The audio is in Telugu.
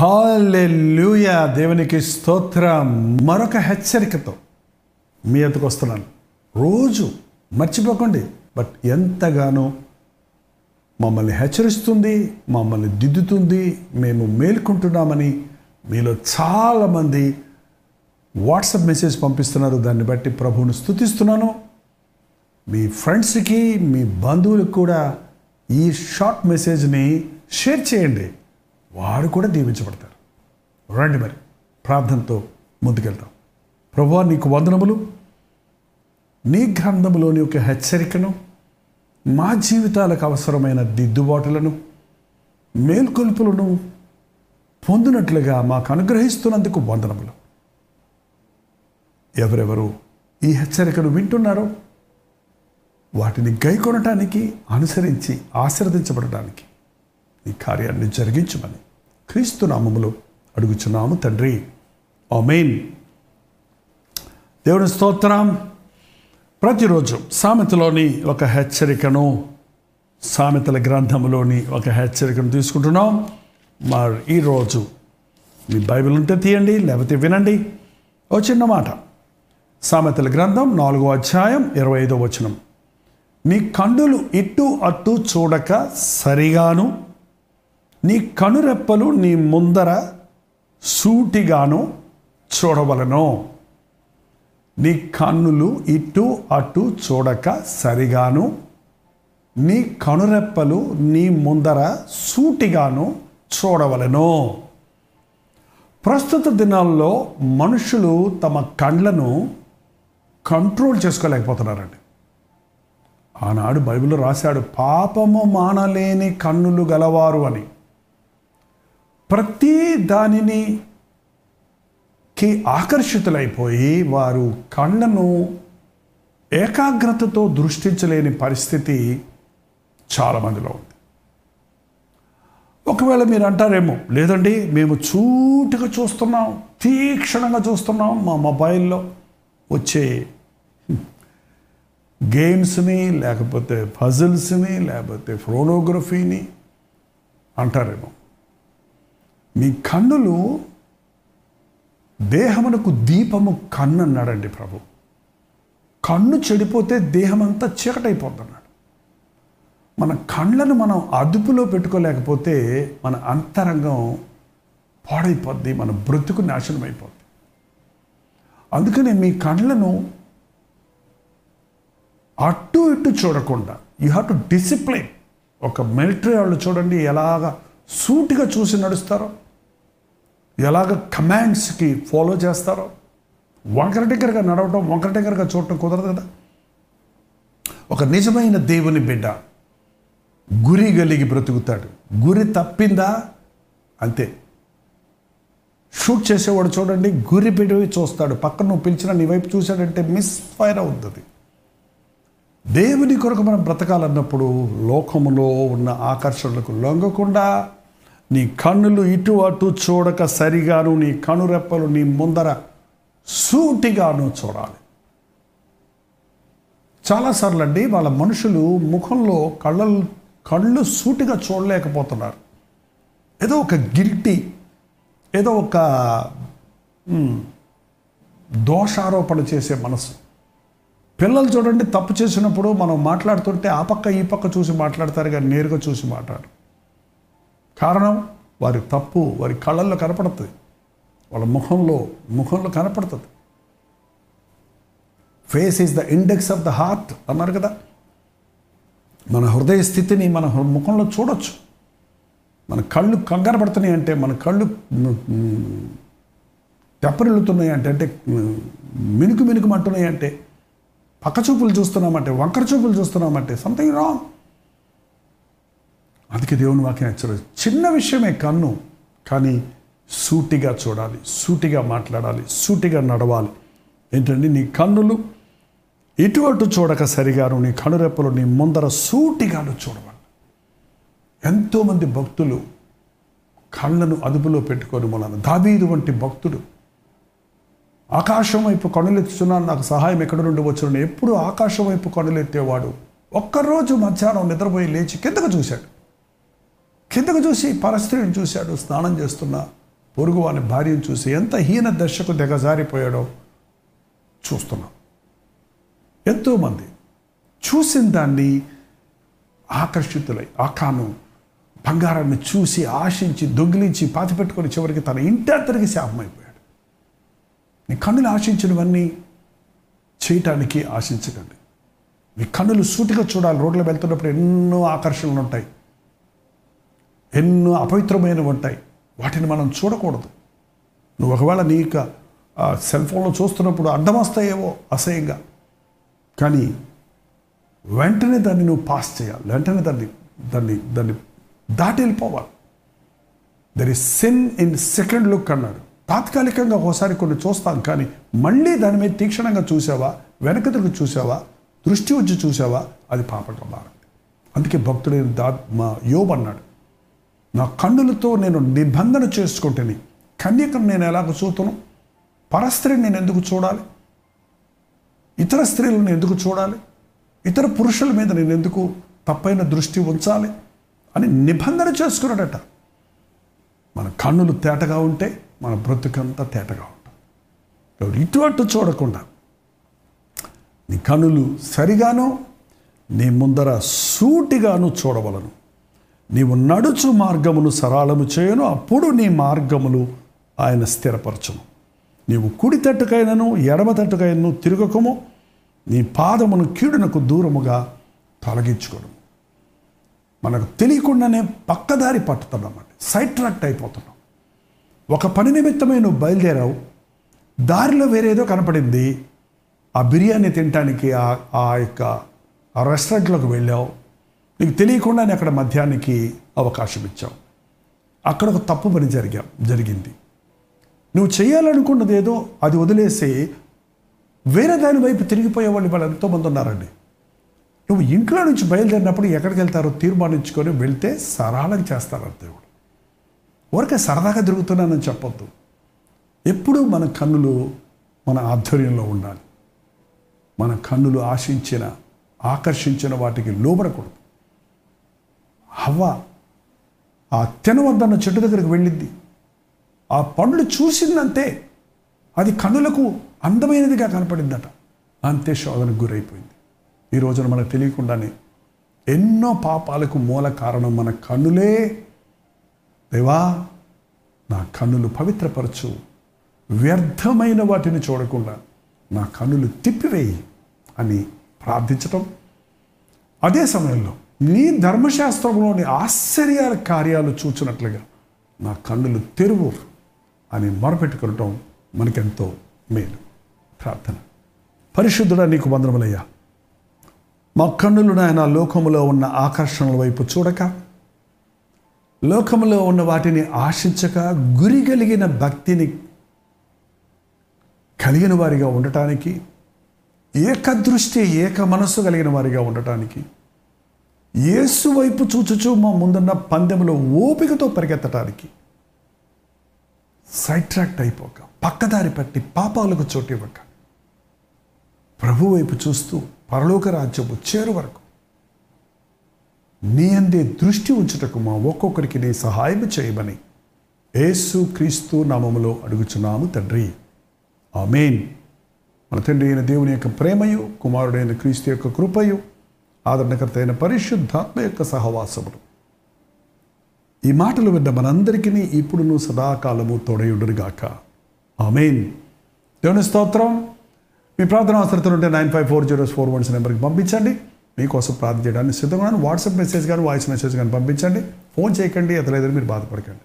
హాలెలూయా. దేవునికి స్తోత్రం. మరొక హెచ్చరికతో మీ ఎద్దకు వస్తున్నాను. రోజు మర్చిపోకండి బట్ ఎంతగానో మమ్మల్ని హెచ్చరిస్తుంది మమ్మల్ని దిద్దుతుంది మేము మేల్కొంటున్నామని మీలో చాలామంది వాట్సాప్ మెసేజ్ పంపిస్తున్నారు. దాన్ని బట్టి ప్రభువును స్తుతిస్తున్నాను. మీ ఫ్రెండ్స్కి మీ బంధువులకు కూడా ఈ షార్ట్ మెసేజ్ని షేర్ చేయండి. వారు కూడా దీవించబడతారు రండి మరి ప్రార్థనతో ముందుకెళ్తాం. ప్రభు నీకు వందనములు. నీ గ్రంథములోని ఒక హెచ్చరికను మా జీవితాలకు అవసరమైన దిద్దుబాటులను మేల్కొల్పులను పొందినట్లుగా మాకు అనుగ్రహిస్తున్నందుకు వందనములు. ఎవరెవరు ఈ హెచ్చరికను వింటున్నారో వాటిని గైకొనటానికి అనుసరించి ఆశీర్వదించబడటానికి ఈ కార్యాన్ని జరిగించమని క్రీస్తు నామములో అడుగుచున్నాము తండ్రి. ఆమెన్. దేవుని స్తోత్రం. ప్రతిరోజు సామెతలోని ఒక హెచ్చరికను సామెతల గ్రంథంలోని ఒక హెచ్చరికను తీసుకుంటున్నాం. మరి ఈరోజు మీ బైబిల్ ఉంటే తీయండి లేకపోతే వినండి. ఓ చిన్న మాట. సామెతల గ్రంథం నాలుగో అధ్యాయం ఇరవై ఐదో వచనం. మీ కండులు ఇటు అటు చూడక సరిగాను నీ కనురెప్పలు నీ ముందర సూటిగాను చూడవలను. నీ కన్నులు ఇటు అటు చూడక సరిగాను. నీ కనురెప్పలు నీ ముందర సూటిగాను చూడవలను. ప్రస్తుత దినాల్లో మనుషులు తమ కండ్లను కంట్రోల్ చేసుకోలేకపోతున్నారండి. ఆనాడు బైబిల్లో రాశాడు పాపము మానలేని కన్నులు గలవారు అని. ప్రతి దానిని కి ఆకర్షితులైపోయి వారు కళ్ళను ఏకాగ్రతతో దృష్టించలేని పరిస్థితి చాలామందిలో ఉంది. ఒకవేళ మీరు అంటారేమో లేదండి మేము చూటుగా చూస్తున్నాం తీక్షణంగా చూస్తున్నాం మా మొబైల్లో వచ్చే గేమ్స్ని లేకపోతే పజిల్స్ని లేకపోతే ఫోనోగ్రఫీని అంటారేమో. మీ కన్నులు దేహమునకు దీపము కన్ను అన్నాడండి ప్రభు. కన్ను చెడిపోతే దేహం అంతా చీకటైపోతున్నాడు మన కళ్ళను మనం అదుపులో పెట్టుకోలేకపోతే మన అంతరంగం పాడైపోద్ది మన బ్రతుకు నాశనం అయిపోద్ది అందుకనే మీ కళ్ళను అటు ఇటు చూడకుండా యూ హ్యావ్ టు డిసిప్లిన్ ఒక మిలిటరీ వాళ్ళు చూడండి ఎలాగా సూటిగా చూసి నడుస్తారో? ఎలాగ కమాండ్స్కి ఫాలో చేస్తారో? వంకర దగ్గరగా నడవటం వంకర దగ్గరగా చూడటం కుదరదు కదా? ఒక నిజమైన దేవుని బిడ్డ గురి గలిగి బ్రతుకుతాడు. గురి తప్పిందా? అంతే. షూట్ చేసేవాడు చూడండి గురి పెట్టి చూస్తాడు. పక్కన నువ్వు పిలిచిన నీ వైపు చూశాడంటే మిస్ ఫైర్ అవుతుంది. దేవుని కొరకు మనం బ్రతకాలన్నప్పుడు లోకములో ఉన్న ఆకర్షణలకు లొంగకుండా నీ కన్నులు ఇటు అటు చూడక సరిగాను నీ కనురెప్పలు నీ ముందర సూటిగాను చూడాలి. చాలాసార్లు అండి వాళ్ళ మనుషులు ముఖంలో కళ్ళ కళ్ళు సూటిగా చూడలేకపోతున్నారు. ఏదో ఒక గిల్టీ ఏదో ఒక దోషారోపణ చేసే మనసు. పిల్లలు చూడండి తప్పు చేసినప్పుడు మనం మాట్లాడుతుంటే ఆ పక్క ఈ పక్క చూసి మాట్లాడతారు కానీ నేరుగా చూసి మాట్లాడరు. కారణం వారి తప్పు వారి కళ్ళల్లో కనపడుతుంది. వాళ్ళ ముఖంలో ముఖంలో కనపడుతుంది. Face is the index of the heart అన్నారు కదా. మన హృదయ స్థితిని మన ముఖంలో చూడొచ్చు. మన కళ్ళు కంగారు పడుతున్నాయి అంటే మన కళ్ళు తెప్పరిల్లుతున్నాయి అంటే అంటే మినుకు మినుకు అంటున్నాయి అంటే పక్క చూపులు చూస్తున్నామంటే వంకర చూపులు చూస్తున్నామంటే సంథింగ్ రాంగ్ అందుకే దేవుని వాక్యం హెచ్చరి చిన్న విషయమే కన్ను కానీ సూటిగా చూడాలి సూటిగా మాట్లాడాలి సూటిగా నడవాలి. ఏంటంటే నీ కన్నులు ఇటు అటు చూడక సరిగాను నీ కనురెప్పలు నీ ముందర సూటిగాను చూడవాలి ఎంతోమంది భక్తులు కళ్ళను అదుపులో పెట్టుకొని మూలన దాబీదు వంటి భక్తుడు. ఆకాశం వైపు కనులెత్తుతున్నాను నాకు సహాయం ఎక్కడి నుండి వచ్చును ఎప్పుడు ఆకాశం వైపు కనులెత్తేవాడు ఒక్కరోజు మధ్యాహ్నం నిద్రపోయి లేచి కిందకు చూశాడు. కిందకు చూసి పరస్త్రీని చూశాడు స్నానం చేస్తున్న పొరుగు వాని భార్యను చూసి ఎంత హీన దశకు దిగజారిపోయాడో చూస్తున్నాం. ఎంతోమంది చూసిన దాన్ని ఆకర్షితులై ఆకాను బంగారాన్ని చూసి ఆశించి దొంగిలించి పాతిపెట్టుకొని చివరికి తన ఇంటి శాపమైపోయాడు. నీ కన్నులు ఆశించినవన్నీ చేయటానికి ఆశించకండి. మీ కన్నులు సూటిగా చూడాలి. రోడ్లో వెళ్తున్నప్పుడు ఎన్నో ఆకర్షణలు ఉంటాయి ఎన్నో అపవిత్రమైనవి ఉంటాయి. వాటిని మనం చూడకూడదు. నువ్వు ఒకవేళ నీకు ఆ సెల్ ఫోన్లో చూస్తున్నప్పుడు అడ్డం వస్తాయేవో అసహ్యంగా. కానీ వెంటనే దాన్ని నువ్వు పాస్ చేయాలి. వెంటనే దాన్ని దాన్ని దాన్ని దాటి వెళ్ళిపోవాలి. There is sin in second look అన్నాడు. తాత్కాలికంగా ఒకసారి కొన్ని చూస్తాం కానీ మళ్ళీ దాని మీద తీక్షణంగా చూసావా? వెనక తిరిగి చూసావా? దృష్టి వచ్చి చూసావా? అది పాపంగా మారింది అందుకే భక్తుడైన దా మా యోబ్ అన్నాడు. నా కన్నులతో నేను నిబంధన చేసుకుంటేని కన్యకను నేను ఎలాగ చూతను పరస్త్రీని నేను ఎందుకు చూడాలి? ఇతర స్త్రీలను ఎందుకు చూడాలి? ఇతర పురుషుల మీద నేను ఎందుకు తప్పైన దృష్టి ఉంచాలి? అని నిబంధన చేసుకున్నాడట. మన కన్నులు తేటగా ఉంటే మన బ్రతుకంతా తేటగా ఉంటాం ఇటువంటి ఇటు అటు చూడకుండా నీ కన్నులు సరిగాను నీ ముందర సూటిగాను చూడవలను. నీవు నడుచు మార్గమును సరళము చేయను అప్పుడు నీ మార్గములు ఆయన స్థిరపరచును. నీవు కుడి తట్టుకైనను ఎడమ తట్టుకైనను తిరగకము నీ పాదమును కీడునకు దూరముగా తొలగించుకోను. మనకు తెలియకుండానే పక్కదారి పట్టుతున్నామండి సైడ్ ట్రాక్ట్ అయిపోతున్నాం. ఒక పని నిమిత్తమే నువ్వు బయలుదేరావు. దారిలో వేరేదో కనపడింది. ఆ బిర్యానీ తినటానికి ఆ ఆ యొక్క రెస్టారెంట్లోకి వెళ్ళావు. నీకు తెలియకుండానే అక్కడ మధ్యాహ్నానికి అవకాశం ఇచ్చావు. అక్కడ ఒక తప్పు పని జరిగా జరిగింది. నువ్వు చేయాలనుకున్నది ఏదో అది వదిలేసి వేరే దాని వైపు తిరిగిపోయే వాళ్ళు వాళ్ళు ఎంతోమంది ఉన్నారండి. నువ్వు ఇంట్లో నుంచి బయలుదేరినప్పుడు ఎక్కడికి వెళ్తారో తీర్మానించుకొని వెళ్తే సరళం చేస్తారు దేవుడు. ఊరికే సరదాగా తిరుగుతున్నానని చెప్పొద్దు. ఎప్పుడూ మన కన్నులు మన ఆధ్వర్యంలో ఉండాలి. మన కన్నులు ఆశించిన ఆకర్షించిన వాటికి లోబడకూడదు. హవ్వ. ఆ తినవద్దన్న చెట్టు దగ్గరికి వెళ్ళింది. ఆ పండ్లు చూసిందంతే. అది కనులకు అందమైనదిగా కనపడిందట. అంతే శోధనకు గురైపోయింది. ఈ రోజున మనకు తెలియకుండానే ఎన్నో పాపాలకు మూల కారణం మన కన్నులే దేవా నా కన్నులు పవిత్రపరచు. వ్యర్థమైన వాటిని చూడకుండా నా కన్నులు తిప్పివేయి అని ప్రార్థించటం. అదే సమయంలో నీ ధర్మశాస్త్రంలోని ఆశ్చర్యాల కార్యాలు చూచినట్లుగా నా కన్నులు తెరువు అని మొరపెట్టుకోవటం మనకెంతో మేలు. ప్రార్థన. పరిశుద్ధుడా నీకు వందనములయ్యా. మా కన్నులు నాయన లోకములో ఉన్న ఆకర్షణల వైపు చూడక లోకములో ఉన్న వాటిని ఆశించక గురి కలిగిన భక్తిని కలిగిన వారిగా ఉండటానికి ఏకదృష్టి ఏక మనస్సు కలిగిన వారిగా ఉండటానికి యేసు వైపు చూచుచూ మా ముందున్న పందెంలో ఓపికతో పరిగెత్తడానికి సైట్రాక్ట్ అయిపోక పక్కదారి పట్టి పాపాలకు చోటివ్వక ప్రభు వైపు చూస్తూ పరలోక రాజ్యము చేరు వరకు నీ అందే దృష్టి ఉంచుటకు మా ఒక్కొక్కరికి నీ సహాయం చేయమని యేసు క్రీస్తు నామములో అడుగుచున్నాము తండ్రి. ఆమెన్. మన తండ్రి అయిన దేవుని యొక్క ప్రేమయు కుమారుడైన క్రీస్తు యొక్క కృపయు ఆదరణకర్త అయిన పరిశుద్ధాత్మ యొక్క సహవాసములు. ఈ మాటలు విన్న మనందరికీ ఇప్పుడును సదాకాలము తోడయుడుగాక ఆమెన్. దేవుని స్తోత్రం. మీ ప్రార్థన అవసరం ఉంటే nine five four zero four ones నెంబర్కి పంపించండి. మీకోసం ప్రార్థన చేయడానికి సిద్ధంగా వాట్సాప్ మెసేజ్ కానీ వాయిస్ మెసేజ్ కానీ పంపించండి. ఫోన్ చేయకండి అతలేదని మీరు బాధపడకండి.